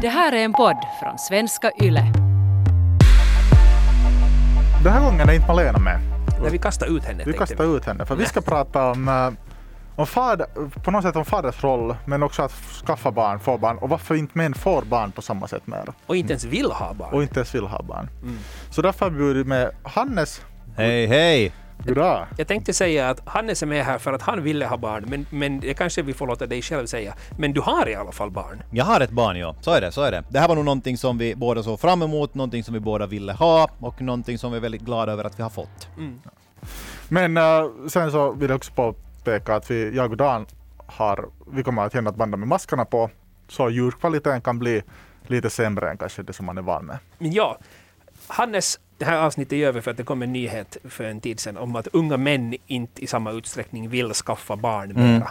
Det här är en podd från svenska YLE. Den här gången är inte Malena med. När vi kastar ut henne. Vi kastar ut henne för vi ska prata om, eh, om fader, på något sätt om faders roll men också att skaffa barn, få barn och varför inte män får barn på samma sätt mer Och inte ens vill ha barn. och inte ens vill ha barn. Så därför har vi bjudit med Hannes. Hej hej! Goddag! Jag tänkte säga att Hannes är med här för att han ville ha barn, men, men det kanske vi får låta dig själv säga. Men du har i alla fall barn. Jag har ett barn ja, så är det, så är det. Det här var nog någonting som vi båda såg fram emot, någonting som vi båda ville ha och någonting som vi är väldigt glada över att vi har fått. Men eh, sen så vill jag också påpeka att vi, jag och Dan har, vi kommer att hinna att banda med maskerna på så ljudkvaliteten kan bli lite sämre än kanske det som man är van med. Men ja, Hannes, det här avsnittet är över för att det kom en nyhet för en tid sedan om att unga män inte i samma utsträckning vill skaffa barn mera.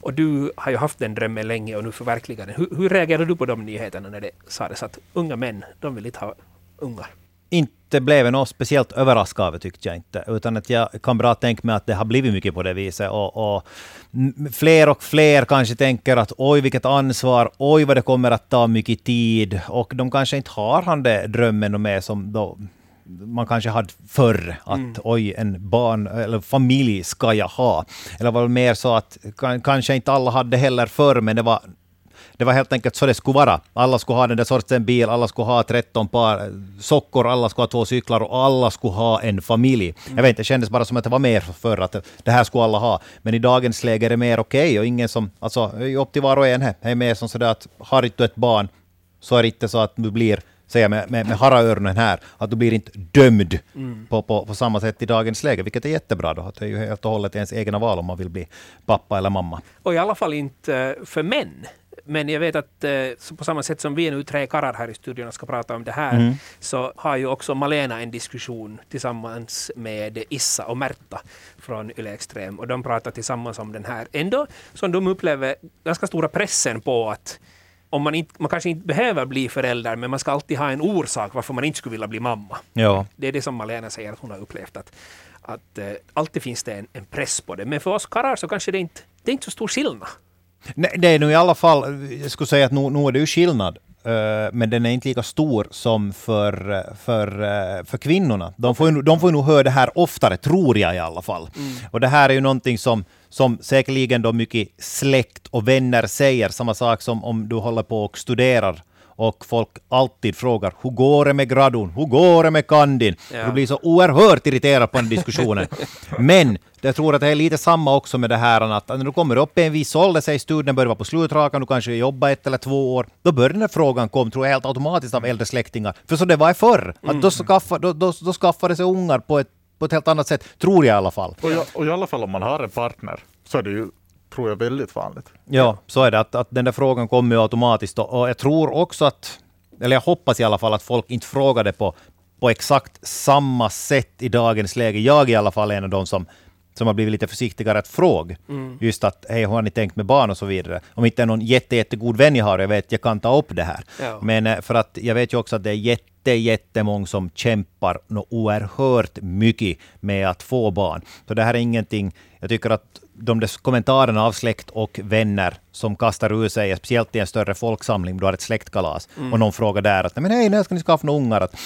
Och du har ju haft den drömmen länge och nu förverkligar den. Hur, hur reagerade du på de nyheterna när det sades att unga män, de vill inte ha ungar? Inte blev jag något speciellt överraskad det tyckte jag inte, utan att jag kan bra tänka mig att det har blivit mycket på det viset. Och, och fler och fler kanske tänker att oj vilket ansvar, oj vad det kommer att ta mycket tid. Och de kanske inte har han det drömmen med som då man kanske hade förr, att oj, en barn eller familj ska jag ha. Eller var det mer så att kan, kanske inte alla hade heller förr, men det var det var helt enkelt så det skulle vara. Alla skulle ha den där sortens bil, alla skulle ha 13 par eh, sockor, alla skulle ha två cyklar och alla skulle ha en familj. Jag vet inte, det kändes bara som att det var mer förr, att det här skulle alla ha. Men i dagens läge är det mer okej och ingen som, alltså upp till var och en här. Är mer som sådär att har inte du ett barn så är det inte så att du blir säga med, med, med haraöronen här, att du blir inte dömd på, på, på samma sätt i dagens läge, vilket är jättebra då. Att det är ju helt och hållet ens egna val om man vill bli pappa eller mamma. Och i alla fall inte för män. Men jag vet att eh, på samma sätt som vi är nu tre karlar här i studion och ska prata om det här, så har ju också Malena en diskussion tillsammans med Issa och Märta från Yle Extrem. Och de pratar tillsammans om den här, ändå som de upplever ganska stora pressen på att om man, inte, man kanske inte behöver bli förälder, men man ska alltid ha en orsak varför man inte skulle vilja bli mamma. Ja, Det är det som Malena säger att hon har upplevt. Att, att eh, alltid finns det en, en press på det. Men för oss karlar så kanske det inte det är inte så stor skillnad. Nej, det är nog i alla fall, jag skulle säga att nu, nu är det ju skillnad. eh, men den är inte lika stor som för, eh, för, eh, för kvinnorna. De får, ju, de får ju nog höra det här oftare, tror jag i alla fall. Och det här är ju någonting som, som säkerligen då mycket släkt och vänner säger. Samma sak som om du håller på och studerar och folk alltid frågar hur går det med gradun, hur går det med kandin? Ja. Du blir så oerhört irriterad på den diskussionen. Men jag tror att det är lite samma också med det här att när du kommer upp i en viss ålder, säg studien börjar vara på slutrakan, du kanske jobbar ett eller två år, då börjar den här frågan komma, tror jag, helt automatiskt av äldre släktingar. För så det var förr, att då, skaffa, då, då, då skaffade sig ungar på ett, på ett helt annat sätt, tror jag i alla fall. Och, jag, och i alla fall om man har en partner så är det ju, tror jag, väldigt vanligt. Ja, så är det. Att, att den där frågan kommer ju automatiskt. Och, och jag tror också att, eller jag hoppas i alla fall att folk inte frågade på, på exakt samma sätt i dagens läge. Jag är i alla fall en av de som, som har blivit lite försiktigare att fråga. Just att, hej, hur har ni tänkt med barn och så vidare. Om inte någon jätte, jättegod vän jag har, jag vet, jag kan ta upp det här. Ja. Men eh, för att jag vet ju också att det är jätte, jättemånga som kämpar något oerhört mycket med att få barn. Så det här är ingenting, jag tycker att de där kommentarerna av släkt och vänner som kastar ur sig, speciellt i en större folksamling, du har ett släktkalas, och någon frågar där att men hej, när ska ni skaffa några ungar? Att,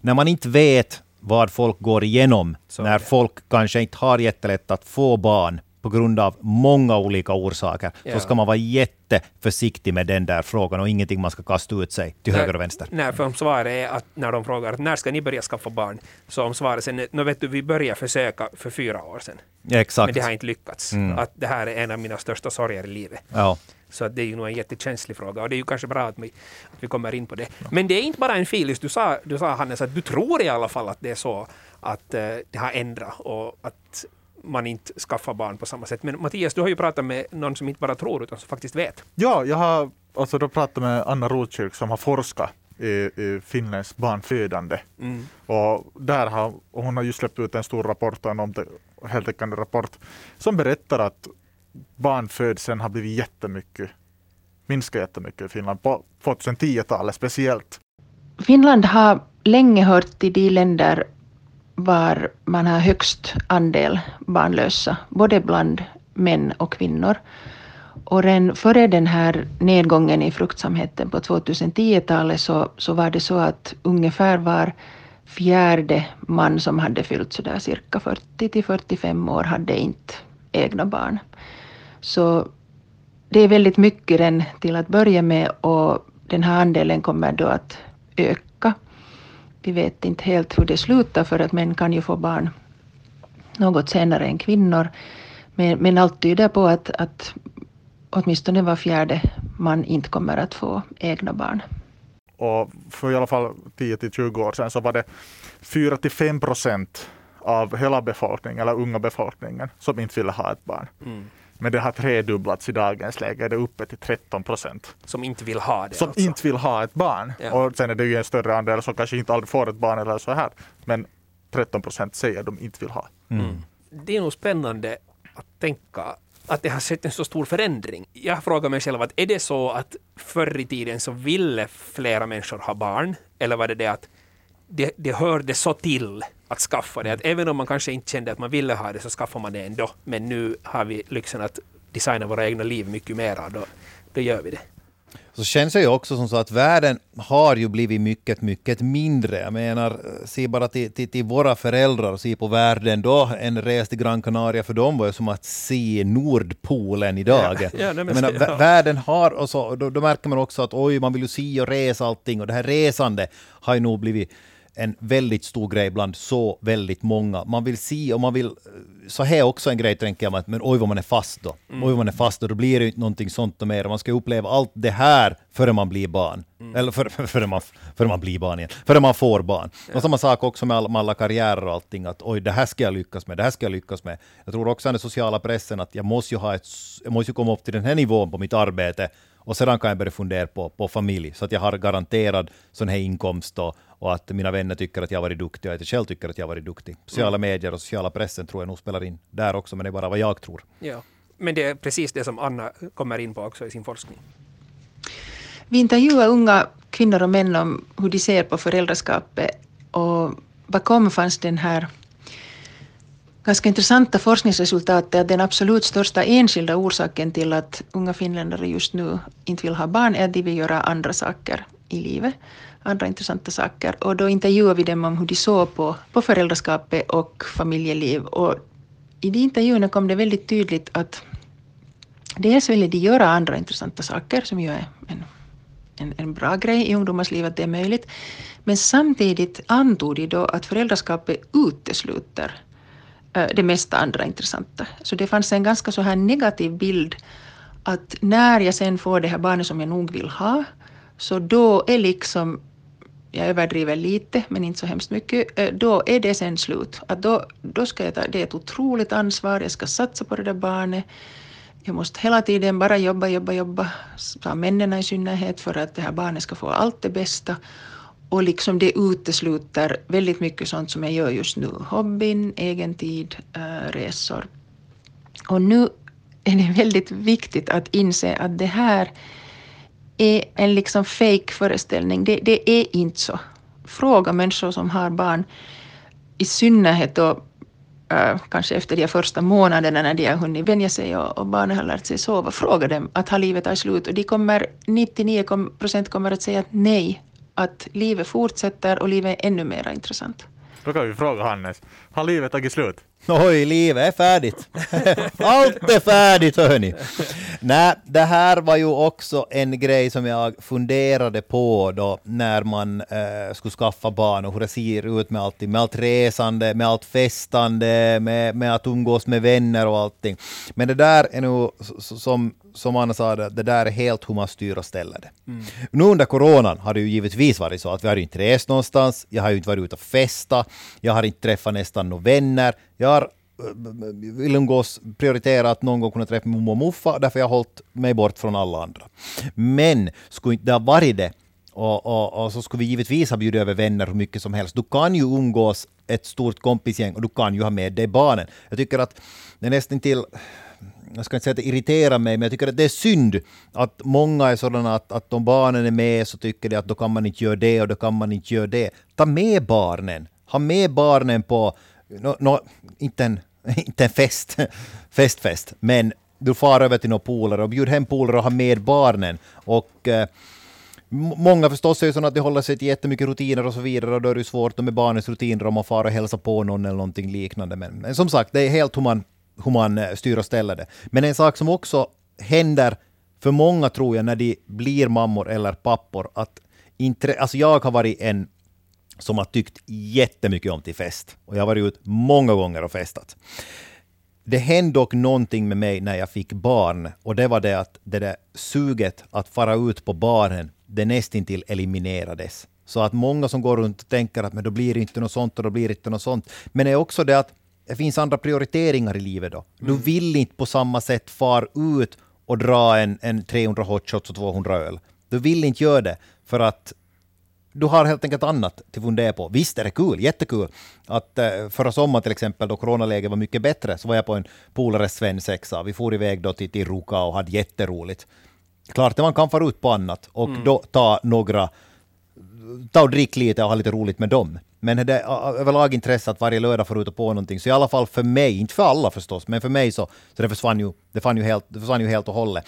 när man inte vet vad folk går igenom, Så när är det. folk kanske inte har jättelätt att få barn på grund av många olika orsaker, Ja. så ska man vara jätteförsiktig med den där frågan och ingenting man ska kasta ut sig till höger och vänster. Nej, för om svaret är att när de frågar att när ska ni börja skaffa barn? Så om svaret sen är, "Nå vet du, vi började försöka för fyra år sedan. Exakt. Men det har inte lyckats. Mm. Att det här är en av mina största sorger i livet. Ja. Så att det är ju nog en jättekänslig fråga och det är ju kanske bra att vi, att vi kommer in på det. Men det är inte bara en filis. Du sa, du sa Hannes att du tror i alla fall att det är så att eh, det har ändrat och att man inte skaffar barn på samma sätt. Men Mattias, du har ju pratat med någon som inte bara tror utan som faktiskt vet. Ja, jag har alltså då pratat med Anna Rotkirk som har forskat i, i finländskt barnfödande. Mm. Och, där har, och hon har just släppt ut en stor rapport, en heltäckande rapport, som berättar att barnfödseln har blivit jättemycket, minskat jättemycket i Finland, på 2010-talet speciellt. Finland har länge hört till de länder var man har högst andel barnlösa, både bland män och kvinnor. Och redan före den här nedgången i fruktsamheten på 2010-talet så, så var det så att ungefär var fjärde man som hade fyllt sådär cirka 40 till 45 år hade inte egna barn. Så det är väldigt mycket den till att börja med och den här andelen kommer då att öka. Vi vet inte helt hur det slutar för att män kan ju få barn något senare än kvinnor. Men, men allt tyder på att, att åtminstone var fjärde man inte kommer att få egna barn. Och för i alla fall 10 till 20 år sedan så var det 4 till 5 procent av hela befolkningen, eller unga befolkningen, som inte ville ha ett barn. Mm. Men det har tredubblats i dagens läge, det är uppe till 13 procent. Som inte vill ha det Som alltså. inte vill ha ett barn. Ja. Och sen är det ju en större andel som kanske inte aldrig får ett barn eller så här. Men 13 procent säger de inte vill ha. Mm. Det är nog spännande att tänka att det har skett en så stor förändring. Jag frågar mig själv att är det så att förr i tiden så ville flera människor ha barn? Eller var det det att det, det hörde så till att skaffa det. Att även om man kanske inte kände att man ville ha det så skaffar man det ändå. Men nu har vi lyxen att designa våra egna liv mycket mer och då, då gör vi det. Så känns det ju också som så att världen har ju blivit mycket, mycket mindre. Jag menar, se bara till, till, till våra föräldrar och se på världen då. En resa till Gran Canaria för dem var ju som att se Nordpolen idag. Ja, ja, nej, men menar, ja. vä- Världen har, och så, då, då märker man också att oj, man vill ju se och resa allting och det här resande har ju nog blivit en väldigt stor grej bland så väldigt många. Man vill se och man vill... Så här är också en grej, tänker jag, men oj vad man är fast då. Oj vad man är fast då, då blir det ju inte någonting sånt och mer. Man ska uppleva allt det här före man blir barn. Eller före för, före man, före man blir barn igen. Före man får barn. Och samma sak också med alla, med alla karriärer och allting. Att oj, det här ska jag lyckas med, det här ska jag lyckas med. Jag tror också den sociala pressen att jag måste ju ha ett... Jag måste ju komma upp till den här nivån på mitt arbete. Och sedan kan jag börja fundera på, på familj, så att jag har garanterad sån här inkomst och, och att mina vänner tycker att jag har varit duktig och att jag själv tycker att jag har varit duktig. Sociala medier och sociala pressen tror jag nog spelar in där också, men det är bara vad jag tror. Ja. Men det är precis det som Anna kommer in på också i sin forskning. Vi intervjuar unga kvinnor och män om hur de ser på föräldraskapet och bakom fanns den här ganska intressanta forskningsresultatet att den absolut största enskilda orsaken till att unga finländare just nu inte vill ha barn är att de vill göra andra saker i livet, andra intressanta saker. Och då intervjuade vi dem om hur de såg på, på föräldraskapet och familjeliv. Och i de intervjuerna kom det väldigt tydligt att dels ville de göra andra intressanta saker som ju är en en, en bra grej i ungdomars liv att det är möjligt. Men samtidigt antog de då att föräldraskapet utesluter eh, det mesta andra intressanta. Så det fanns en ganska så här negativ bild att när jag sen får det här barnet som jag nog vill ha, så då är liksom, jag överdriver lite men inte så hemskt mycket, eh, då är det sen slut. Att då, då ska jag ta, det är ett otroligt ansvar, jag ska satsa på det där barnet. Jag måste hela tiden bara jobba, jobba, jobba, ta männen i synnerhet för att det här barnet ska få allt det bästa. Och liksom det utesluter väldigt mycket sånt som jag gör just nu. Hobbyn, egen tid, äh, resor. Och nu är det väldigt viktigt att inse att det här är en liksom fake föreställning. Det, det är inte så. Fråga människor som har barn, i synnerhet då äh, kanske efter de första månaderna när de har hunnit vänja sig och, och barnen har lärt sig sova, fråga dem att har livet tagit slut? Och de kommer, 99 procent kommer att säga att nej, att livet fortsätter och livet är ännu mer intressant. Då kan vi fråga Hannes, har livet tagit slut? Oj, livet är färdigt. Allt är färdigt, hörni. Nej, det här var ju också en grej som jag funderade på då när man eh, skulle skaffa barn och hur det ser ut med allting, med allt resande, med allt festande, med, med att umgås med vänner och allting. Men det där är nog, som, som Anna sa, det, där är helt hur man styr och ställer det. Nu under coronan har det ju givetvis varit så att vi har inte rest någonstans, jag har ju inte varit ute och festa, jag har inte träffat nästan några vänner, jag har eh, vill umgås, prioritera att någon gång kunna träffa mormor och muffa, därför jag har hållit mig bort från alla andra. Men skulle inte det ha varit det, och, och, och så skulle vi givetvis ha bjudit över vänner hur mycket som helst. Du kan ju umgås ett stort kompisgäng och du kan ju ha med dig barnen. Jag tycker att det är nästan till jag ska inte säga att det irriterar mig, men jag tycker att det är synd att många är sådana att, att om barnen är med så tycker de att då kan man inte göra det och då kan man inte göra det. Ta med barnen. Ha med barnen på, no, no, inte, en, inte en fest, festfest, men du far över till några polare och bjud hem polare och ha med barnen. Och eh, Många förstås är ju sådana att de håller sig till jättemycket rutiner och så vidare och då är det ju svårt med barnens rutiner om man far och hälsar på någon eller någonting liknande. Men, men som sagt, det är helt hur man, hur man eh, styr och ställer det. Men en sak som också händer för många tror jag när de blir mammor eller pappor, att intre, alltså jag har varit en som har tyckt jättemycket om till fest. Och jag har varit ut många gånger och festat. Det hände dock någonting med mig när jag fick barn och det var det att det där suget att fara ut på baren, det nästintill eliminerades. Så att många som går runt och tänker att men då blir det inte något sånt och då blir det inte något sånt. Men det är också det att det finns andra prioriteringar i livet då. Du vill inte på samma sätt far ut och dra en, en 300 hot shots och 200 öl. Du vill inte göra det för att du har helt enkelt annat till fundera på. Visst är det kul, jättekul. Att eh, förra sommaren till exempel, då coronaläget var mycket bättre, så var jag på en polares svensexa. Vi for iväg då till, till Ruka och hade jätteroligt. Klart att man kan fara ut på annat och då ta några, ta och drick lite och ha lite roligt med dem. Men det är överlag intresse att varje lördag få ut och på någonting. Så i alla fall för mig, inte för alla förstås, men för mig så, så det försvann ju, det ju helt, det försvann ju helt och hållet.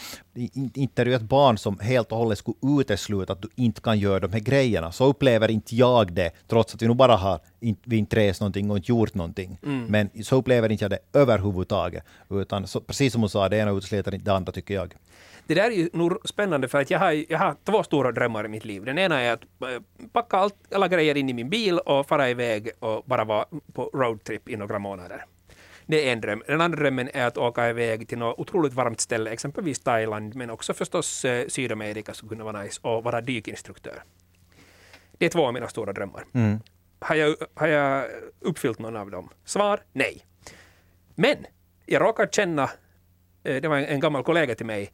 Inte är det ju ett barn som helt och hållet skulle utesluta att du inte kan göra de här grejerna. Så upplever inte jag det, trots att vi nog bara har vi inte rest någonting och inte gjort någonting. Men så upplever inte jag det överhuvudtaget. Utan så, precis som hon sa, det ena utesluter inte det andra tycker jag. Det där är ju nog spännande för att jag har, jag har två stora drömmar i mitt liv. Den ena är att eh, packa allt, alla grejer in i min bil och fara iväg och bara vara på roadtrip i några månader. Det är en dröm. Den andra drömmen är att åka iväg till något otroligt varmt ställe, exempelvis Thailand, men också förstås eh, Sydamerika skulle kunna vara nice, och vara dykinstruktör. Det är två av mina stora drömmar. Har, jag, har jag uppfyllt någon av dem? Svar nej. Men jag råkar känna, eh, det var en, en gammal kollega till mig,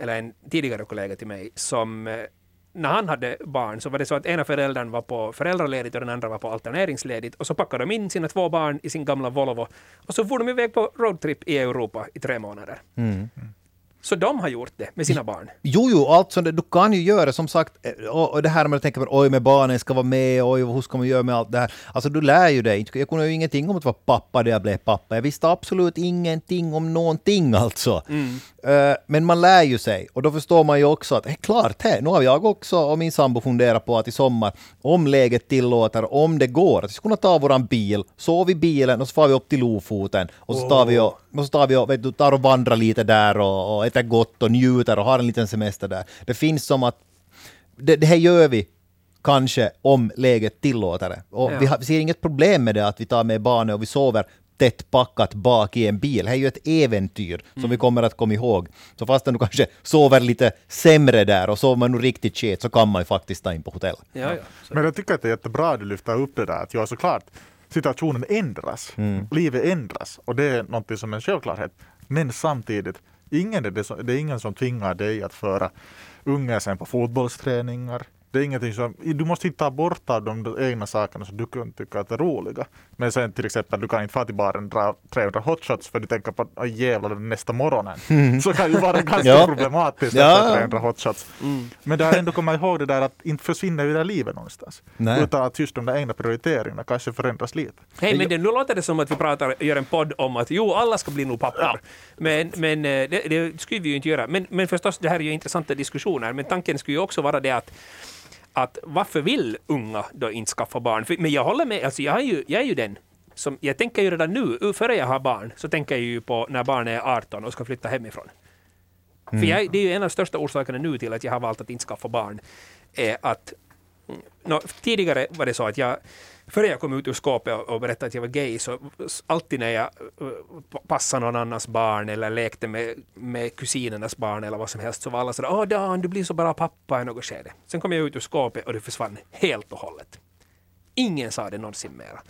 eller en tidigare kollega till mig, som eh, när han hade barn så var det så att ena föräldern var på föräldraledigt och den andra var på alterneringsledigt och så packade de in sina två barn i sin gamla Volvo och så for de iväg på roadtrip i Europa i tre månader. Mm. Så de har gjort det med sina barn. Jo, jo, alltså du kan ju göra som sagt, eh, och, och det här med att tänka på oj, med barnen ska vara med, oj, hur ska man göra med allt det här? Alltså du lär ju dig. Jag kunde ju ingenting om att vara pappa när jag blev pappa. Jag visste absolut ingenting om någonting alltså. Eh, men man lär ju sig och då förstår man ju också att, det är klart, här, nu har jag också och min sambo funderat på att i sommar, om läget tillåter, om det går, att vi ska kunna ta våran bil, sov i bilen och så far vi upp till Lofoten och så tar vi och, och, så tar vi och, vet du, tar och vandrar lite där och, och äter gott och njuter och har en liten semester där. Det finns som att det, det här gör vi kanske om läget tillåter det. Och Ja. vi, har, vi ser inget problem med det att vi tar med barnet och vi sover tätt packat bak i en bil. Det här är ju ett äventyr som vi kommer att komma ihåg. Så fastän du kanske sover lite sämre där och sover man nu riktigt shit så kan man ju faktiskt ta in på hotell. Ja, ja. Men jag tycker att det är jättebra att du lyfter upp det där. Att ja, såklart, situationen ändras. Livet ändras. Och det är något som är en självklarhet. Men samtidigt, ingen är det, det är ingen som tvingar dig att föra unga sen på fotbollsträningar. Det är ingenting som, du måste hitta bort av de egna sakerna som du kan tycka att är roliga. Men sen till exempel, du kan inte få till baren och dra 300 hotshots för du tänker på att jävlar nästa morgonen. Så kan ju vara ganska Ja. problematiskt Ja. efter 300 hotshots. Men det har ändå kommit ihåg det där att inte försvinner ju det livet någonstans. Nej. Utan att just de där egna prioriteringarna kanske förändras lite. Hej, men det, nu låter det som att vi pratar, gör en podd om att jo, alla ska bli nog pappor. Men, men eh, det, det skulle vi ju inte göra. Men, men förstås, det här är ju intressanta diskussioner. Men tanken skulle ju också vara det att att varför vill unga då inte skaffa barn? För, men jag håller med, alltså jag, är ju, jag är ju den som, jag tänker ju redan nu, före jag har barn, så tänker jag ju på när barnet är 18 och ska flytta hemifrån. För jag, det är ju en av de största orsakerna nu till att jag har valt att inte skaffa barn, är att mm, nå, tidigare var det så att jag, före jag kom ut ur skåpet och, berättade att jag var gay, så alltid när jag eh, passade någon annans barn eller lekte med, med kusinernas barn eller vad som helst, så var alla sådär ”Åh Dan, du blir så bra pappa” i något skede. Sen kom jag ut ur skåpet och det försvann helt och hållet. Ingen sa det någonsin mera.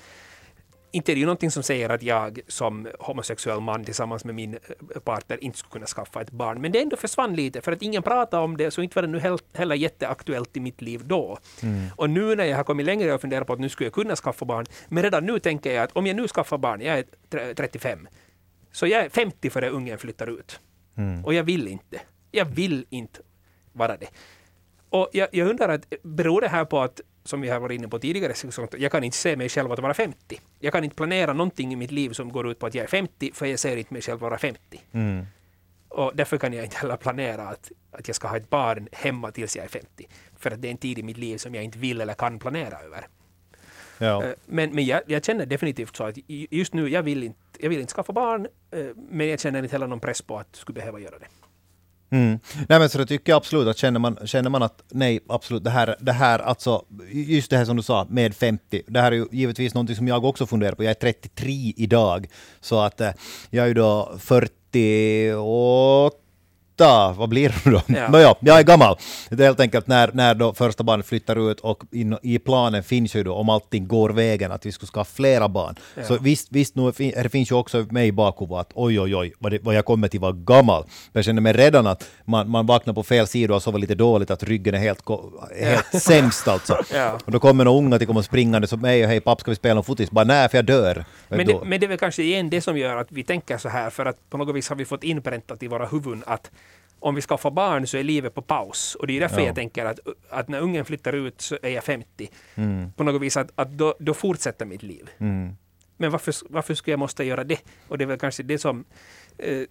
Inte är det ju någonting som säger att jag som homosexuell man tillsammans med min eh, partner inte skulle kunna skaffa ett barn. Men det ändå försvann lite för att ingen pratade om det så inte var det nu hel- heller jätteaktuellt i mitt liv då. Och nu när jag har kommit längre och funderat på att nu skulle jag kunna skaffa barn. Men redan nu tänker jag att om jag nu skaffar barn, jag är tre- 35, så jag är 50 före ungen flyttar ut. Och jag vill inte. Jag vill inte vara det. Och jag, jag undrar, att, beror det här på att, som vi har varit inne på tidigare, jag kan inte se mig själv att vara 50. Jag kan inte planera någonting i mitt liv som går ut på att jag är 50, för jag ser inte mig själv vara 50. Och därför kan jag inte heller planera att, att jag ska ha ett barn hemma tills jag är 50. För att det är en tid i mitt liv som jag inte vill eller kan planera över. Ja. Eh, Men, men jag, jag känner definitivt så att just nu, jag vill inte, jag vill inte skaffa barn, eh, men jag känner inte heller någon press på att jag skulle behöva göra det. Mm. Nej men så det tycker jag absolut att känner man, känner man att nej absolut det här, det här alltså just det här som du sa med 50. Det här är ju givetvis någonting som jag också funderar på. Jag är 33 idag så att eh, jag är ju då 40 och 48 vad blir det då? Ja. Nåja, jag är gammal. Det är helt enkelt när, när då första barnet flyttar ut och in, i planen finns ju då om allting går vägen att vi skulle skaffa flera barn. Ja. Så visst, visst nu, det finns ju också mig i bakhuvudet att oj oj oj vad, det, vad jag kommer till vara gammal. Jag känner mig redan att man, man vaknar på fel sida och sover lite dåligt, att ryggen är helt, helt sämst alltså. Ja. Och då kommer några unga till komma springande som mig och hej papp ska vi spela någon fotis? Bara nej för jag dör. Men det, men det är väl kanske igen det som gör att vi tänker så här, för att på något vis har vi fått inpräntat i våra huvuden att om vi skaffar barn så är livet på paus. Och det är därför Ja. jag tänker att, att när ungen flyttar ut så är jag 50. Mm, På något vis att, att då, då fortsätter mitt liv. mm. Men varför, varför skulle jag måste göra det? Och det är väl kanske det som,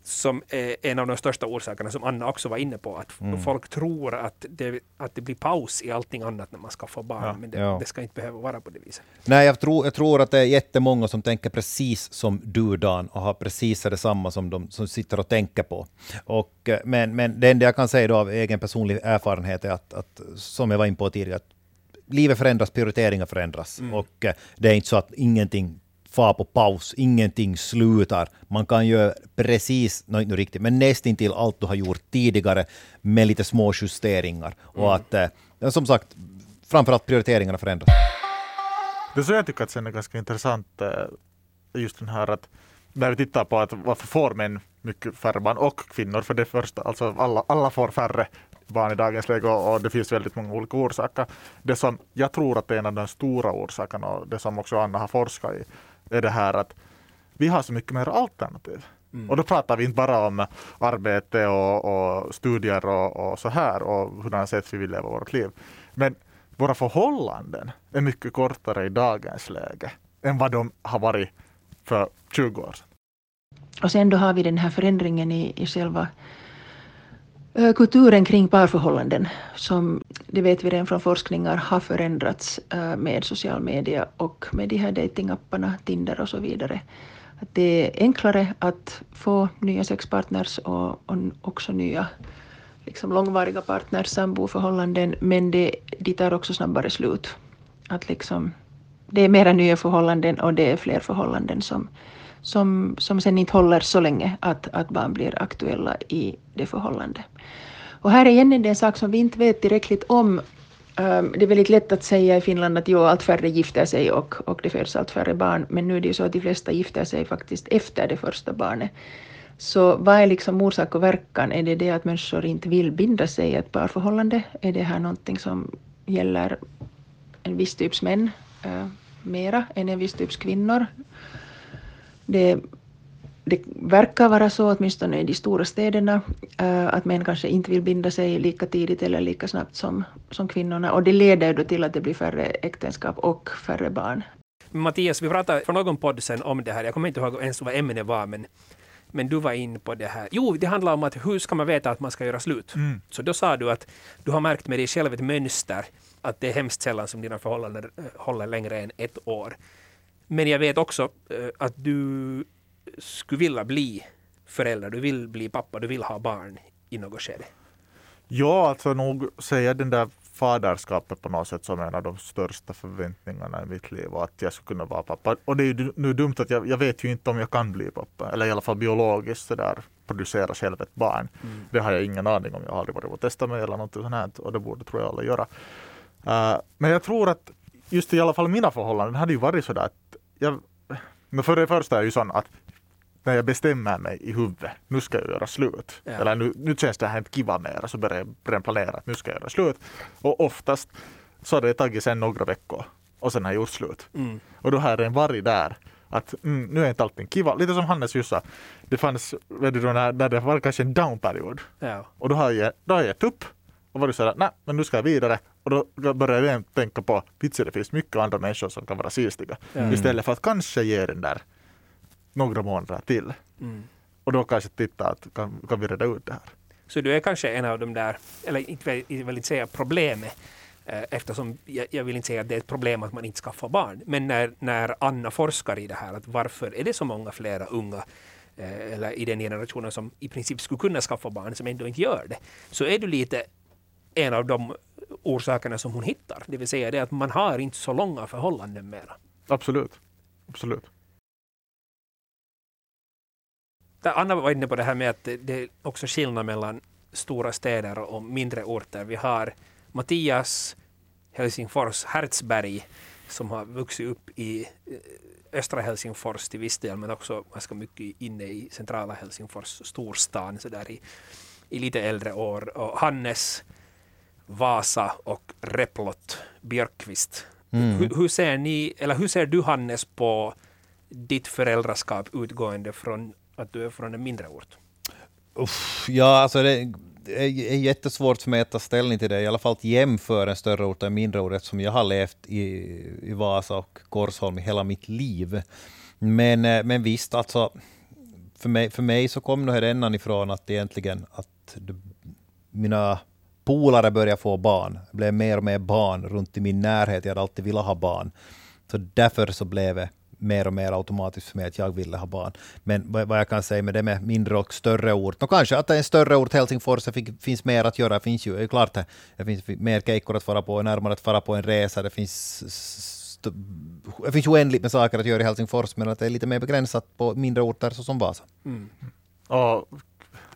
som är en av de största orsakerna som Anna också var inne på. Att Mm. folk tror att det, att det blir paus i allting annat när man skaffar barn. Ja. Men det, Ja. det ska inte behöva vara på det viset. Nej, jag tror, jag tror att det är jättemånga som tänker precis som du Dan och har precis detsamma som de som sitter och tänker på. Och, eh, men, men det enda jag kan säga då av egen personlig erfarenhet är att, att som jag var inne på tidigare, att livet förändras, prioriteringar förändras. Mm. Och eh, det är inte så att ingenting far på paus, ingenting slutar. Man kan göra precis, no, inte riktigt, men nästintill allt du har gjort tidigare med lite små justeringar. Och att, eh, som sagt, framförallt prioriteringarna förändras. Det som jag tycker att sen är ganska intressant eh, just den här att när vi tittar på att varför får män mycket färre barn och kvinnor för det första, alltså alla, alla får färre barn i dagens läge och, det finns väldigt många olika orsaker. Det som jag tror att det är en av de stora orsakerna och det som också Anna har forskat i är det här att vi har så mycket mer alternativ. Och då pratar vi inte bara om arbete och, och studier och, och så här och hurdana sätt vi vill leva vårt liv. Men våra förhållanden är mycket kortare i dagens läge än vad de har varit för 20 år sedan. Och sen då har vi den här förändringen i, i själva kulturen kring parförhållanden som, det vet vi redan från forskningar, har förändrats med social media och med de här datingapparna, Tinder och så vidare. Att det är enklare att få nya sexpartners och, och också nya liksom långvariga partners, samboförhållanden, men det, de tar också snabbare slut. Att liksom, det är mera nya förhållanden och det är fler förhållanden som, som, som sen inte håller så länge att, att barn blir aktuella i det förhållandet. Och här är igen en sak som vi inte vet tillräckligt om. Ehm, det är väldigt lätt att säga i Finland att jo, allt färre gifter sig och, och det föds allt färre barn, men nu är det ju så att de flesta gifter sig faktiskt efter det första barnet. Så vad är liksom orsak och verkan? Är det det att människor inte vill binda sig i ett parförhållande? Är det här någonting som gäller en viss typs män eh, mera än en viss typs kvinnor? Det, det verkar vara så, åtminstone i de stora städerna, eh, att män kanske inte vill binda sig lika tidigt eller lika snabbt som, som kvinnorna. Och det leder då till att det blir färre äktenskap och färre barn. Mattias, vi pratade för någon podd sen om det här. Jag kommer inte ihåg ens vad ämnet var, men, men du var in på det här. Jo, det handlar om att hur ska man veta att man ska göra slut? Mm. Så då sa du att du har märkt med dig själv ett mönster, att det är hemskt sällan som dina förhållanden eh, håller längre än ett år. Men jag vet också eh, att du skulle vilja bli förälder, du vill bli pappa, du vill ha barn i något skede. Ja, alltså nog säger den där faderskapet på något sätt som en av de största förväntningarna i mitt liv och att jag skulle kunna vara pappa. Och det är ju nu dumt att jag, jag vet ju inte om jag kan bli pappa eller i alla fall biologiskt sådär producera själv ett barn. Det har jag ingen aning om. Jag har aldrig varit och testat mig eller något sånt här och det borde tror jag alla göra. Uh, men jag tror att just i alla fall mina förhållanden hade ju varit sådär att jag, men för det första är ju sån att när jag bestämmer mig i huvudet, nu ska jag göra slut. Ja. Eller nu, nu känns det här inte kiva mer, så börjar jag redan planera att nu ska jag göra slut. Och oftast så har det tagit sen några veckor och sen har jag gjort slut. Mm. Och då har det varit där att mm, nu är inte allting kiva. Lite som Hannes just sa, det fanns, vet du, när, när det var kanske en downperiod Ja. och då har jag, då har jag gett upp och varit sådär, nej men nu ska jag vidare. Och då börjar jag tänka på, vitsen det finns mycket andra människor som kan vara sistiga. Ja. Istället för att kanske ge den där några månader till. Mm. Och då kanske titta att kan, kan vi reda ut det här. Så du är kanske en av de där, eller inte jag vill inte säga problemet, eh, eftersom jag, jag, vill inte säga att det är ett problem att man inte skaffar barn. Men när, när Anna forskar i det här, att varför är det så många flera unga eh, eller i den generationen som i princip skulle kunna skaffa barn som ändå inte gör det, så är du lite en av de orsakerna som hon hittar. Det vill säga det att man har inte så långa förhållanden mera. Absolut. Absolut. Anna var inne på det här med att det är också skillnad mellan stora städer och mindre orter. Vi har Mattias Helsingfors Hertzberg som har vuxit upp i eh, östra Helsingfors till viss del men också ganska mycket inne i centrala Helsingfors, storstan så där i, i lite äldre år. Och Hannes Vasa och Replot Björkqvist. Mm. Hur, hur, ser ni, eller hur ser du Hannes på ditt föräldraskap utgående från att du är från en mindre ort? Uff, ja, alltså det är jättesvårt för mig att ta ställning till det, i alla fall att jämföra en större ort och en mindre ort, eftersom jag har levt i, i Vasa och Korsholm hela mitt liv. Men, eh, men visst, alltså, för mig, för mig så kom nog rännan ifrån att egentligen att det, mina polare började få barn. Det blev mer och mer barn runt i min närhet. Jag hade alltid velat ha barn. Så därför så blev det mer och mer automatiskt för mig att jag ville ha barn. Men vad jag kan säga med det med mindre och större ort, och kanske att en större ort, Helsingfors, det finns mer att göra. Det finns ju, det är klart, det finns mer kejkor att fara på, närmare att fara på en resa. Det finns det finns oändligt med saker att göra i Helsingfors, men att det är lite mer begränsat på mindre orter såsom Vasa. Mm. Och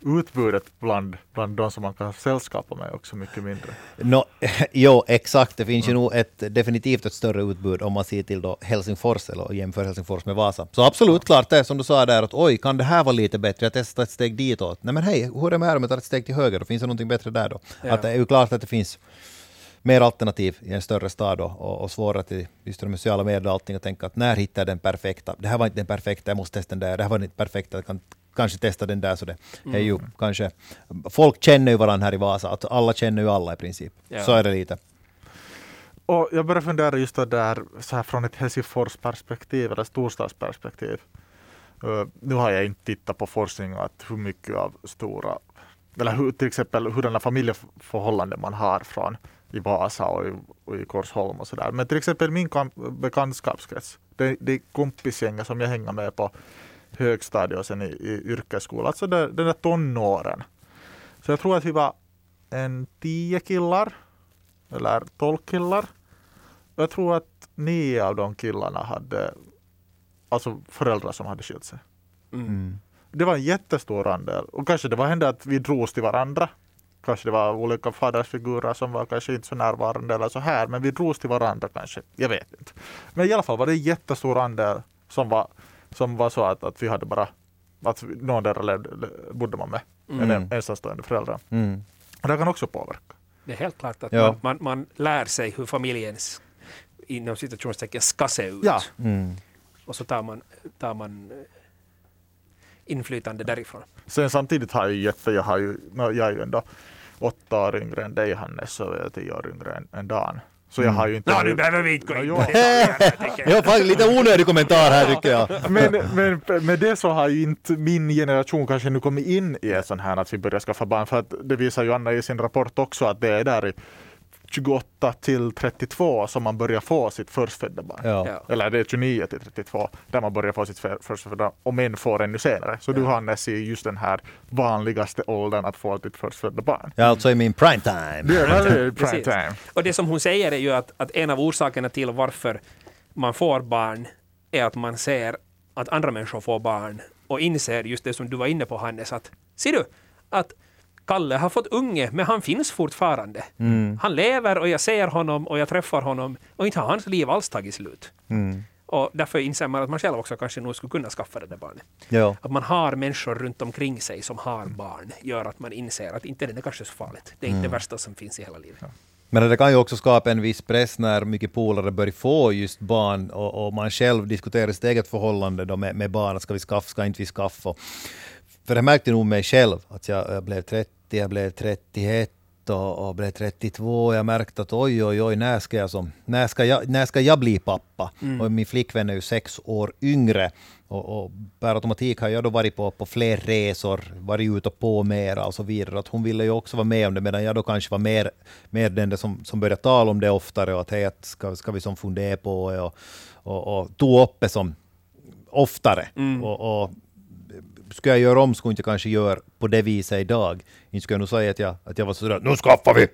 utbudet bland, bland de som man kan sällskapa med också mycket mindre. No, jo, exakt. Det finns mm. ju nog ett, definitivt ett större utbud om man ser till då Helsingfors eller jämför Helsingfors med Vasa. Så absolut, klart det är som du sa där att oj, kan det här vara lite bättre? Jag testar ett steg ditåt. Nej men hej, hur är det med här om jag tar ett steg till höger? Då finns det någonting bättre där då. Ja. Att det är ju klart att det finns mer alternativ i en större stad då, och, och svårare till just de sociala medier och allting och tänka att när hittar jag den perfekta? Det här var inte den perfekta, jag måste testa den där. Det här var inte perfekta, jag kan kanske testa den där. Så det mm. är ju mm. kanske, folk känner ju varandra här i Vasa, att alla känner ju alla i princip. Ja. Så är det lite. Och jag börjar fundera just det där så här från ett Helsingfors perspektiv eller storstadsperspektiv. Uh, nu har jag inte tittat på forskning att hur mycket av stora, eller hur, till exempel hurdana familjeförhållanden man har från i Vasa och i, och i Korsholm och sådär. Men till exempel min bekantskapskrets, det, det är kompisgänget som jag hänger med på högstadiet och sen i, i yrkesskola. Alltså det, den där tonåren. Så jag tror att vi var en tio killar, eller tolv killar. Jag tror att nio av de killarna hade alltså föräldrar som hade skilt sig. Mm. mm. Det var en jättestor andel. Och kanske det var hände att vi drogs till varandra. Kanske det var olika fadersfigurer som var kanske inte så närvarande eller så här. Men vi drogs till varandra kanske. Jag vet inte. Men i alla fall var det en jättestor andel som var som var så att, att vi hade bara, att någon där bodde man med, mm. en ensamstående föräldrar. Mm. Det kan också påverka. Det är helt klart att ja. man, man, man, lär sig hur familjen inom situationstecken ska se ut. Ja. Mm. Och så tar man, tar man eh, inflytande därifrån. Sen samtidigt har jag jätte, jag, har ju, jag är ju ändå åtta år yngre än dig Hannes och jag är tio år yngre än, än Dan. Så jag mm. har ju inte... No, nu behöver vi inte gå in på det. Jag har lite onödig kommentar här tycker jag. Men, men med det så har ju inte min generation kanske nu kommit in i en sån här att vi börjar skaffa barn. För att det visar ju Anna i sin rapport också att det är där i 28 till 32 som man börjar få sitt förstfödda barn. Ja. Eller det är 29 till 32 där man börjar få sitt förstfödda och män får ännu senare. Så ja. du har Nessie just den här vanligaste åldern att få sitt förstfödda barn. Ja, alltså i min prime time. Det är prime time. Och det som hon säger är ju att, att en av orsakerna till varför man får barn är att man ser att andra människor får barn och inser just det som du var inne på Hannes att ser du att Kalle har fått unge, men han finns fortfarande. Mm. Han lever och jag ser honom och jag träffar honom och inte har hans liv alls tagit slut. Mm. Och därför inser man att man själv också kanske nog skulle kunna skaffa det där barnet. Ja. Att man har människor runt omkring sig som har barn gör att man inser att inte det är kanske så farligt. Det är inte mm. det värsta som finns i hela livet. Ja. Men det kan ju också skapa en viss press när mycket polare börjar få just barn och, och man själv diskuterar sitt eget förhållande då med, med barn. Ska vi skaffa, ska inte vi skaffa? För jag märkte nog mig själv att jag, jag blev 30, jag blev 31 31 och, och blev 32. Jag märkte att oj, oj, oj, när ska jag, som, när ska jag, när ska jag bli pappa? Mm. Och min flickvän är ju sex år yngre. Och, och per automatik har jag då varit på, på fler resor, varit ute och på mera och så vidare. Att hon ville ju också vara med om det, medan jag då kanske var mer, mer den som, som började tala om det oftare och att hej, att ska, ska vi som fundera på och, och, och tog upp det som oftare. Mm. Och, och skulle jag göra om skulle jag inte kanske göra på det viset idag. Inte skulle jag nog säga att jag, att jag var sådär nu skaffar vi!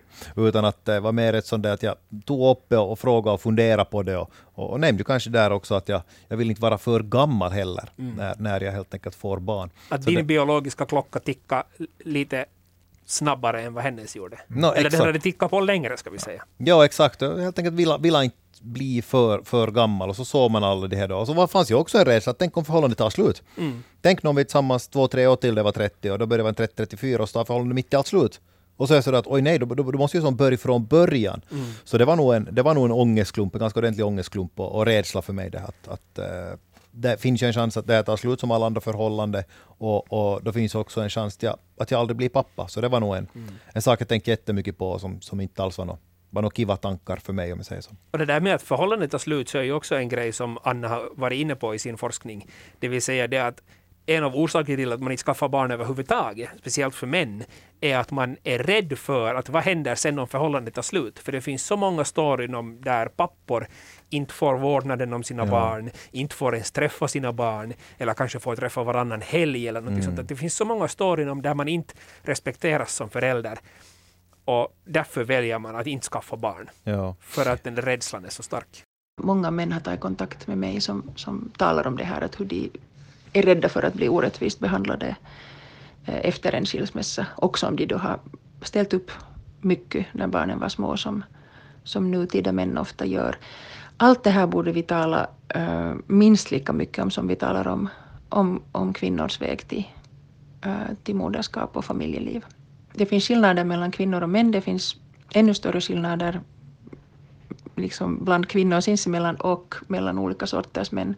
Utan att det var mer ett sånt där att jag tog upp det och frågade och funderade på det. Och, och, och nämnde kanske där också att jag, jag vill inte vara för gammal heller mm. när, när jag helt enkelt får barn. Att Så din det, biologiska klocka tickar lite snabbare än vad hennes gjorde. No, Eller exakt. den hade tickat på längre ska vi säga. Ja exakt, jag helt enkelt ville, ville inte bli för, för gammal och så såg man alla det här då. Och så fanns ju också en rädsla att tänk om förhållandet tar slut. Mm. Tänk om vi tillsammans två, tre år till det var 30 och då börjar det vara 30-34 och så tar förhållandet mitt i allt slut. Och så är det så att oj nej, då, då, då måste ju som börja från början. Mm. Så det var, nog en, det var nog en ångestklump, en ganska ordentlig ångestklump och, och rädsla för mig det att, att uh, det finns ju en chans att det tar slut som alla andra förhållanden och, och då finns också en chans att jag, att jag aldrig blir pappa. Så det var nog en, mm. en sak jag tänkte jättemycket på som, som inte alls var något var nog kiva tankar för mig om jag säger så. Och det där med att förhållandet tar slut så är ju också en grej som Anna har varit inne på i sin forskning. Det vill säga det att en av orsakerna till att man inte skaffar barn överhuvudtaget, speciellt för män, är att man är rädd för att vad händer sen om förhållandet tar slut? För det finns så många storyn om där pappor inte får vårdnaden om sina ja. barn, inte får ens träffa sina barn, eller kanske får träffa varannan helg eller något mm. sånt. Det finns så många storyn om där man inte respekteras som förälder. Och därför väljer man att inte skaffa barn. Ja. För att den rädslan är så stark. Många män har tagit kontakt med mig som, som talar om det här, att hur de är rädda för att bli orättvist behandlade eh, efter en skilsmässa. Också om de då har ställt upp mycket när barnen var små, som, som nutida män ofta gör. Allt det här borde vi tala uh, minst lika mycket om som vi talar om, om, om kvinnors väg till, uh, till moderskap och familjeliv. Det finns skillnader mellan kvinnor och män. Det finns ännu större skillnader liksom bland kvinnor sinsemellan och mellan olika sorters män.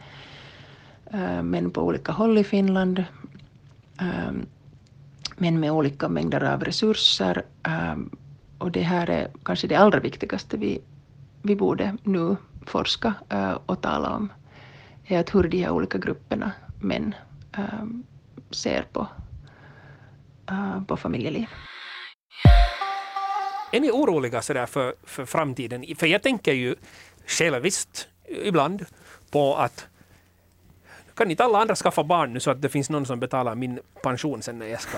Eh, män på olika håll i Finland. Eh, män med olika mängder av resurser. Eh, och det här är kanske det allra viktigaste vi, vi borde nu forska och tala om. är att hur de här olika grupperna män ser på uh, på familjeliv. Är ni oroliga sådär för, för framtiden? För jag tänker ju själviskt ibland på att kan inte alla andra skaffa barn nu så att det finns någon som betalar min pension sen när jag ska...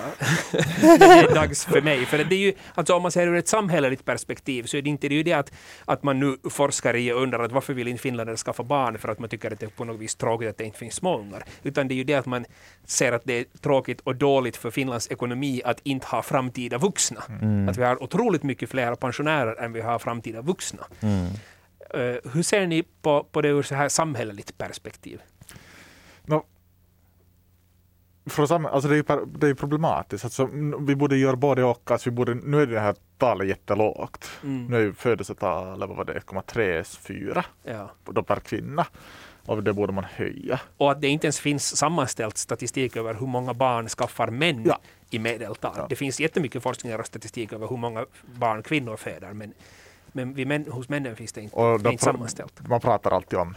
det är dags för mig. För det är ju, alltså om man ser ur ett samhälleligt perspektiv så är det inte det, ju det att, att man nu forskar i och undrar att varför vill inte finländare skaffa barn för att man tycker att det är på något vis tråkigt att det inte finns småungar. Utan det är ju det att man ser att det är tråkigt och dåligt för Finlands ekonomi att inte ha framtida vuxna. Mm. Att vi har otroligt mycket fler pensionärer än vi har framtida vuxna. Mm. Uh, hur ser ni på, på det ur så här samhälleligt perspektiv? No, från alltså det, är ju, det är problematiskt. Alltså, vi borde göra både och. Alltså vi borde, nu är det här talet jättelågt. Mm. Nu är födelsetalet vad var det, 1,34 ja. per kvinna. Och det borde man höja. Och att det inte ens finns sammanställt statistik över hur många barn skaffar män ja. i medeltal. Ja. Det finns jättemycket forskning och statistik över hur många barn kvinnor föder. Men, men män, hos männen finns det inte, och det inte sammanställt. Man pratar alltid om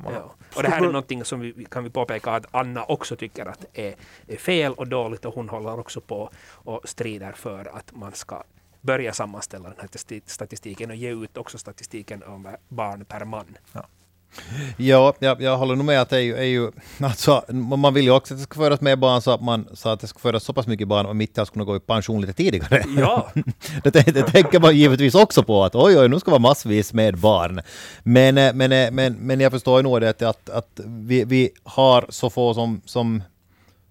man ja. Och det här är någonting som vi kan vi påpeka att Anna också tycker att är, är fel och dåligt och hon håller också på och strider för att man ska börja sammanställa den här statistiken och ge ut också statistiken om barn per man. Ja. Ja, jag, jag håller nog med att det är ju, är ju alltså, man vill ju också att det ska födas mer barn så att, man, så att det ska födas så pass mycket barn och mitt i allt ska gå i pension lite tidigare. Ja. det, det, tänker man givetvis också på att oj, oj, nu ska vara massvis med barn. Men, eh, men, eh, men, men jag förstår ju nog det att, att, att vi, vi har så få som, som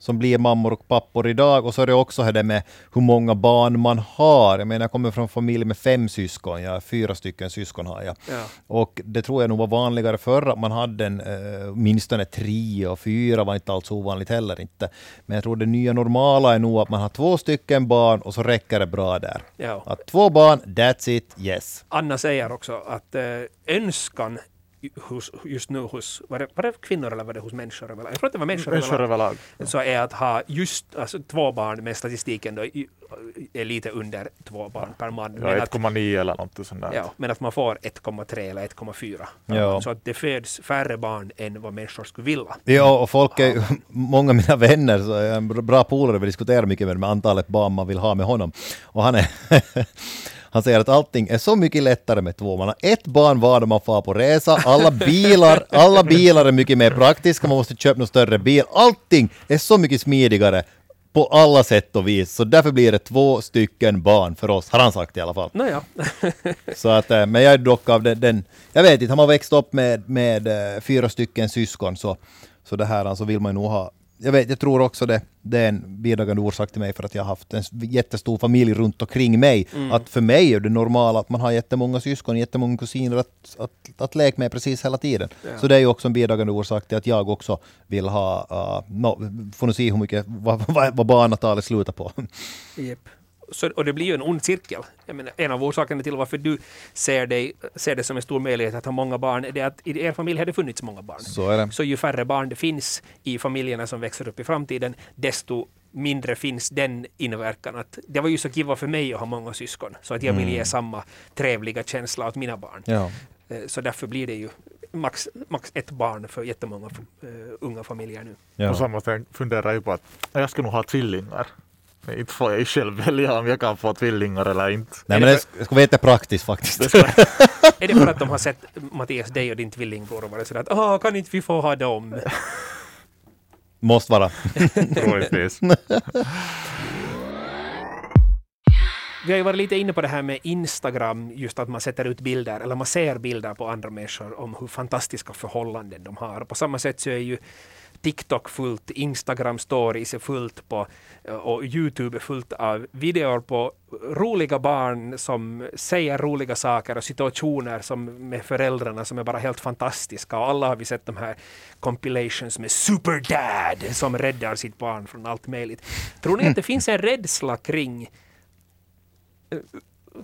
som blir mammor och pappor idag. Och så är det också det med hur många barn man har. Jag menar, jag kommer från en familj med fem syskon. Jag fyra stycken syskon har jag. Ja. Och det tror jag nog var vanligare förr att man hade en, uh, åtminstone tre och fyra var inte alls ovanligt heller inte. Men jag tror det nya normala är nog att man har två stycken barn och så räcker det bra där. Ja. Att två barn, that's it, yes. Anna säger också att uh, önskan hos, just nu hos, var det, var det kvinnor eller var det hos människor överlag? Jag tror att det var människor, Människor överlag. Så är att ha just alltså, två barn med statistiken då, är lite under två barn per man. Ja, Men att, 1,9 eller något sånt där. ja, men att man får 1,3 eller 1,4. Ja. Så att det föds färre barn än vad människor skulle vilja. Ja, och folk är ju, många av mina vänner, så är en bra polare, vi diskuterar mycket med, med antalet barn man vill ha med honom. Och han är Han säger att allting är så mycket lättare med två. Man har ett barn var när man far på resa. Alla bilar, alla bilar är mycket mer praktiska. Man måste köpa någon större bil. Allting är så mycket smidigare på alla sätt och vis. Så därför blir det två stycken barn för oss, har han sagt i alla fall. Nåja, Så att, eh, men jag är dock av den, den jag vet inte, har man växt upp med, med eh, fyra stycken syskon så, så det här alltså vill man ju nog ha. Jag vet, jag tror också det, det är en bidragande orsak till mig för att jag har haft en jättestor familj runt omkring mig. Att för mig är det normala att man har jättemånga syskon, jättemånga kusiner att, att, att leka med precis hela tiden. Ja. Så det är ju också en bidragande orsak till att jag också vill ha, uh, no, får nu se hur mycket, vad, vad, vad barnatalet slutar på. Japp. Så, och det blir ju en ond cirkel. Jag menar, en av orsakerna till varför du ser, dig, ser det som en stor möjlighet att ha många barn, det är att i er familj har det funnits många barn. Så är det. Så ju färre barn det finns i familjerna som växer upp i framtiden, desto mindre finns den inverkan att det var ju så kiva för mig att ha många syskon, så att jag vill ge samma trevliga känsla åt mina barn. Ja. Eh, Så därför blir det ju max, max ett barn för jättemånga uh, unga familjer nu. På Ja. samma sätt funderar jag ju på att jag ska nog ha tvillingar. Inte får jag ju själv välja om jag kan få tvillingar eller inte. Nej men det sk- skulle vara jättepraktiskt faktiskt. Det ska, Är det för att de har sett Mattias, dig och din tvillingbror och varit sådär att Åh, kan inte vi få ha dem? Måste vara. troligtvis. Vi har ju varit lite inne på det här med Instagram, just att man sätter ut bilder, eller man ser bilder på andra människor om hur fantastiska förhållanden de har. På samma sätt så är ju TikTok fullt, Instagram stories är fullt på och Youtube är fullt av videor på roliga barn som säger roliga saker och situationer som med föräldrarna som är bara helt fantastiska. Och alla har vi sett de här compilations med Superdad som räddar sitt barn från allt möjligt. Tror ni att det finns en rädsla kring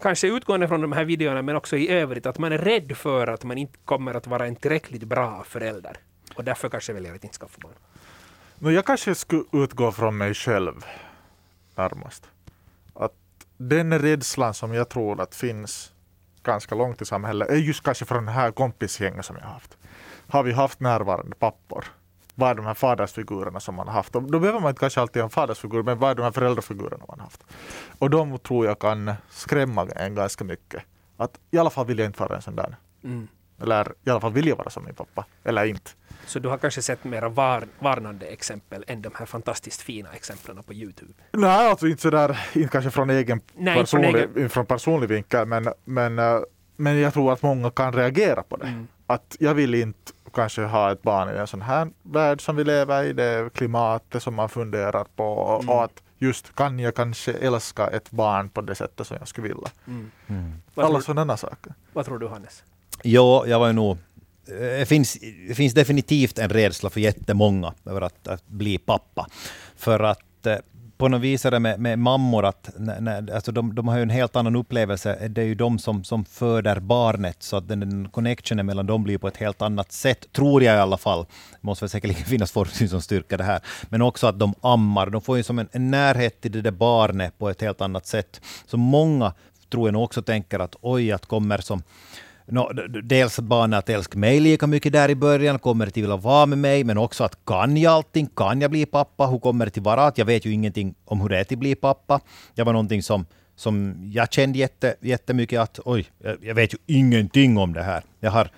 kanske utgående från de här videorna men också i övrigt att man är rädd för att man inte kommer att vara en tillräckligt bra förälder och därför kanske väljer att inte skaffa barn. No, jag kanske skulle utgå från mig själv närmast. Att den rädslan som jag tror att finns ganska långt i samhället är just kanske från den här kompisgänget som jag haft. Har vi haft närvarande pappor? Vad är de här fadersfigurerna som man har haft? Då behöver man inte kanske alltid ha en fadersfigur, men vad är de här föräldrafigurerna man har haft? Och de tror jag kan skrämma en ganska mycket. Att i alla fall vill jag inte vara en sån där. Mm. Eller i alla fall vill jag vara som min pappa. Eller inte. Så du har kanske sett mera var, varnande exempel än de här fantastiskt fina exemplen på Youtube? Nej, alltså inte sådär, inte kanske från egen Nej, inte från personlig, egen- från personlig vinkel, men, men, eh, men jag tror att många kan reagera på det. Mm. Att jag vill inte kanske ha ett barn i en sån här värld som vi lever i, det klimatet som man funderar på och, Mm. och att just kan jag kanske älska ett barn på det sättet som jag skulle vilja. Mm. Mm. Alla sådana saker. vad tror du Hannes? Jo, jag var ju nog... eh, Det finns, det finns definitivt en rädsla för jättemånga över att, att bli pappa. För att eh, på något vis är det med, med mammor att när, när, alltså de, de har ju en helt annan upplevelse. Det är ju de som, som föder barnet, så att den, den connectionen mellan dem blir på ett helt annat sätt, tror jag i alla fall. Det måste väl säkerligen finnas forskning som styrker det här. Men också att de ammar. De får ju som en, en närhet till det där barnet på ett helt annat sätt. Så många tror jag nog också tänker att oj, att kommer som No, dels att barnet att älska mig lika mycket där i början, kommer det till vilja vara med mig, men också att kan jag allting? Kan jag bli pappa? Hur kommer det till vara? Att jag vet ju ingenting om hur det är att bli pappa. Det var någonting som, som jag kände jätte, jättemycket att oj, jag, vet ju ingenting om det här. Jag har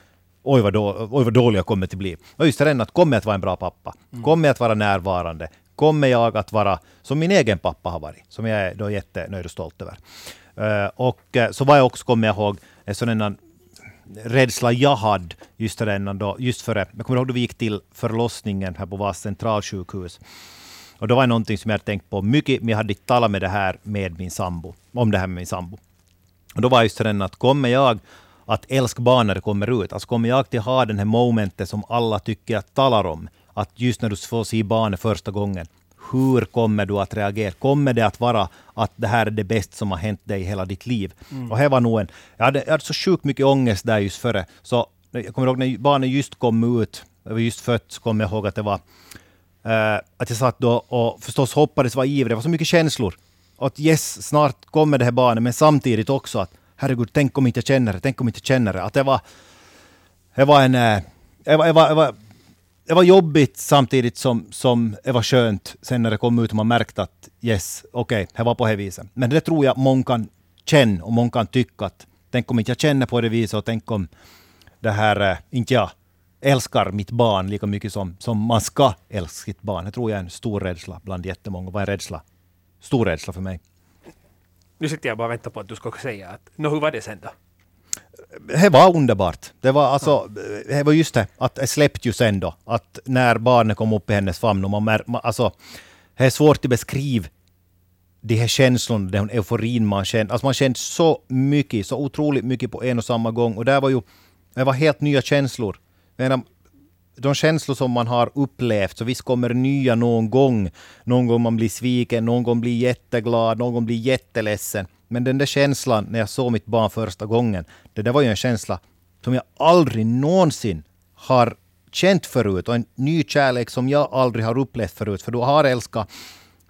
Oj vad, då, oj vad dålig jag kommer att bli. Och just det, att kommer jag att vara en bra pappa? Kommer jag att vara närvarande? Kommer jag att vara som min egen pappa har varit? Som jag är då jättenöjd och stolt över. Eh, och eh, så var jag också, kommer jag ihåg, här rädsla jag hade just, redan då, just före, jag kommer ihåg då vi gick till förlossningen här på Vas centralsjukhus. Och då var det någonting som jag hade tänkt på mycket, men jag hade inte talat med det här med min sambo, om det här med min sambo. Och då var just den att kommer jag att älska barn när det kommer ut, alltså kommer jag att ha den här momentet som alla tycker att talar om, att just när du får se barnet första gången, hur kommer du att reagera? Kommer det att vara att det här är det bästa som har hänt dig i hela ditt liv? Och här var nog en... Jag hade, jag hade så sjukt mycket ångest där just före, så jag kommer ihåg när barnet just kom ut, jag var just fött, så kommer jag ihåg att det var eh, att jag satt då och förstås hoppades, var ivrig, det var så mycket känslor. Och att yes, snart kommer det här barnet, men samtidigt också att herregud, tänk om inte jag känner det, tänk om inte jag känner det. Att det var, det var en, eh, det var, det var, det var, det var jobbigt samtidigt som, som det var skönt sen när det kom ut och man märkte att yes, okej, okay, det var på det viset. Men det tror jag många kan känna och många kan tycka att tänk om inte jag känner på det viset och tänk om det här, eh, inte jag älskar mitt barn lika mycket som, som man ska älska sitt barn. Det tror jag är en stor rädsla bland jättemånga. Vad är rädsla? Stor rädsla för mig. Nu sitter jag bara och väntar på att du ska säga att, nå hur var det sen då? Det var underbart. Det var alltså, det var just det, att det släppte ju sen då. Att när barnet kom upp i hennes famn och man mär, alltså, det är svårt att beskriva de här känslorna, den euforin man kände. Alltså man kände så mycket, så otroligt mycket på en och samma gång. Och där var ju, det var helt nya känslor. De känslor som man har upplevt, så visst kommer nya någon gång. Någon gång man blir sviken, någon gång blir jätteglad, någon gång blir jätteledsen. Men den där känslan när jag såg mitt barn första gången, det där var ju en känsla som jag aldrig någonsin har känt förut och en ny kärlek som jag aldrig har upplevt förut. För du har älskat,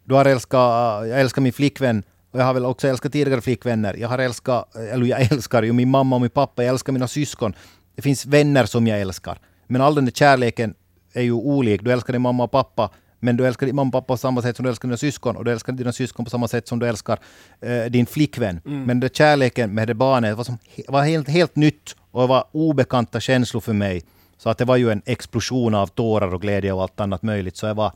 du har älskat, jag älskar min flickvän och jag har väl också älskat tidigare flickvänner. Jag har älskat, eller jag älskar ju min mamma och min pappa, jag älskar mina syskon. Det finns vänner som jag älskar. Men all den där kärleken är ju olik. Du älskar din mamma och pappa, men du älskar din mamma och pappa på samma sätt som du älskar dina syskon. Och du älskar dina syskon på samma sätt som du älskar eh, din flickvän. Mm. Men den kärleken med det barnet var, som, var helt, helt nytt och var obekanta känslor för mig. Så att det var ju en explosion av tårar och glädje och allt annat möjligt. Så jag var,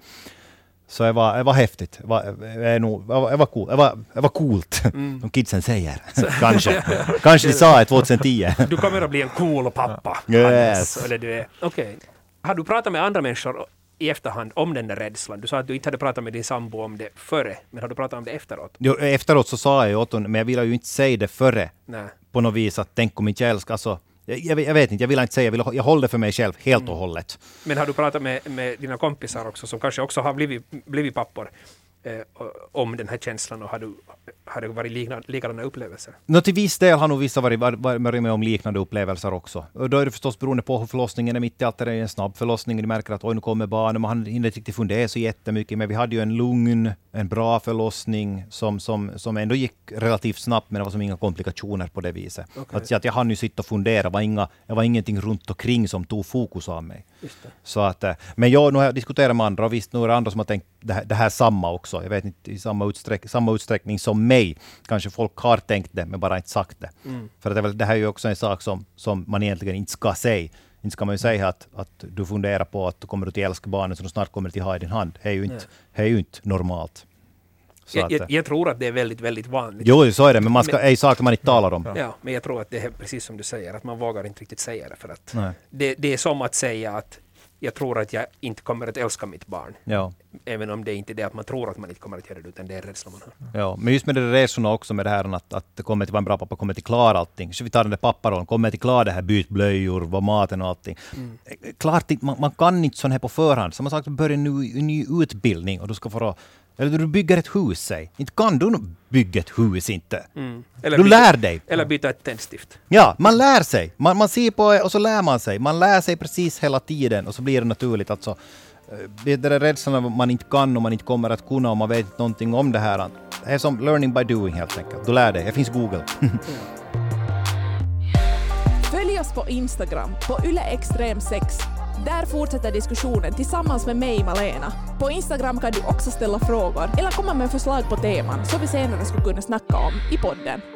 så det var, det var häftigt. Det var, det var, det var, cool. det var, det var coolt, mm. som kidsen säger. Kanske. Kanske de sa det 2010. du kommer att bli en cool pappa. Yes. Eller du är. Okay. Har du pratat med andra människor i efterhand om den där rädslan? Du sa att du inte hade pratat med din sambo om det före, men har du pratat om det efteråt? Jo, efteråt så sa jag ju åt honom, men jag ville ju inte säga det före. Nej. På något vis att tänk om inte jag älskar, alltså jag, jag, vet inte, jag vill inte säga, jag, vill, jag håller det för mig själv helt och mm. hållet. Men har du pratat med, med dina kompisar också som kanske också har blivit, blivit pappor? eh, om den här känslan och har, du, har det varit liknande, likadana upplevelser? No, till viss del har nog vissa varit, varit med om liknande upplevelser också. Och då är det förstås beroende på hur förlossningen är mitt i allt. Är det en snabb förlossning, de märker att oj, nu kommer barnet, man hinner inte riktigt fundera så jättemycket. Men vi hade ju en lugn, en bra förlossning som, som, som ändå gick relativt snabbt, men det var som inga komplikationer på det viset. Okay. Att, att jag hann ju sitta och fundera, var inga, det var ingenting runt omkring som tog fokus av mig. Så att, eh, men jag, nu har jag diskuterat med andra, och visst, nu är det andra som har tänkt det här, det här samma också. Jag vet inte i samma, utsträck, samma utsträckning som mig. Kanske folk har tänkt det, men bara inte sagt det. Mm. För det, är väl, det här är ju också en sak som, som man egentligen inte ska säga. Inte ska man ju säga att, att du funderar på att du kommer att älska barnet som du snart kommer att ha i din hand. Det är ju inte, det är ju inte normalt. Jag, jag, jag, tror att det är väldigt, väldigt vanligt. Jo, så är det, men man ska, men, är saker man inte talar om. Ja, men jag tror att det är precis som du säger, att man vågar inte riktigt säga det. För att det, det, är som att säga att jag tror att jag inte kommer att älska mitt barn. Ja. Även om det inte är det att man tror att man inte kommer att göra det, utan det är rädslan man har. Ja, men just med de resorna också med det här att, att det kommer att vara en bra pappa, kommer till klara allting. Så vi tar den där papparollen, kommer till klara det här byt blöjor, vad maten och allting. Mm. Klart, man, man kan inte sån här på förhand. Som sagt, börja en ny, ny utbildning och du ska få eller du bygger ett hus, säg. Inte kan du bygga ett hus inte. Mm. du byta, lär dig. Eller byta ett tändstift. Ja, man lär sig. Man, man ser på och så lär man sig. Man lär sig precis hela tiden och så blir det naturligt. Alltså, eh, det där rädslan att man inte kan och man inte kommer att kunna och man vet inte någonting om det här. Det är som learning by doing helt enkelt. Du lär dig. Det finns Google. Följ oss på Instagram på yleextrem6 där fortsätter diskussionen tillsammans med mig, Malena. På Instagram kan du också ställa frågor eller komma med förslag på teman som vi senare skulle kunna snacka om i podden.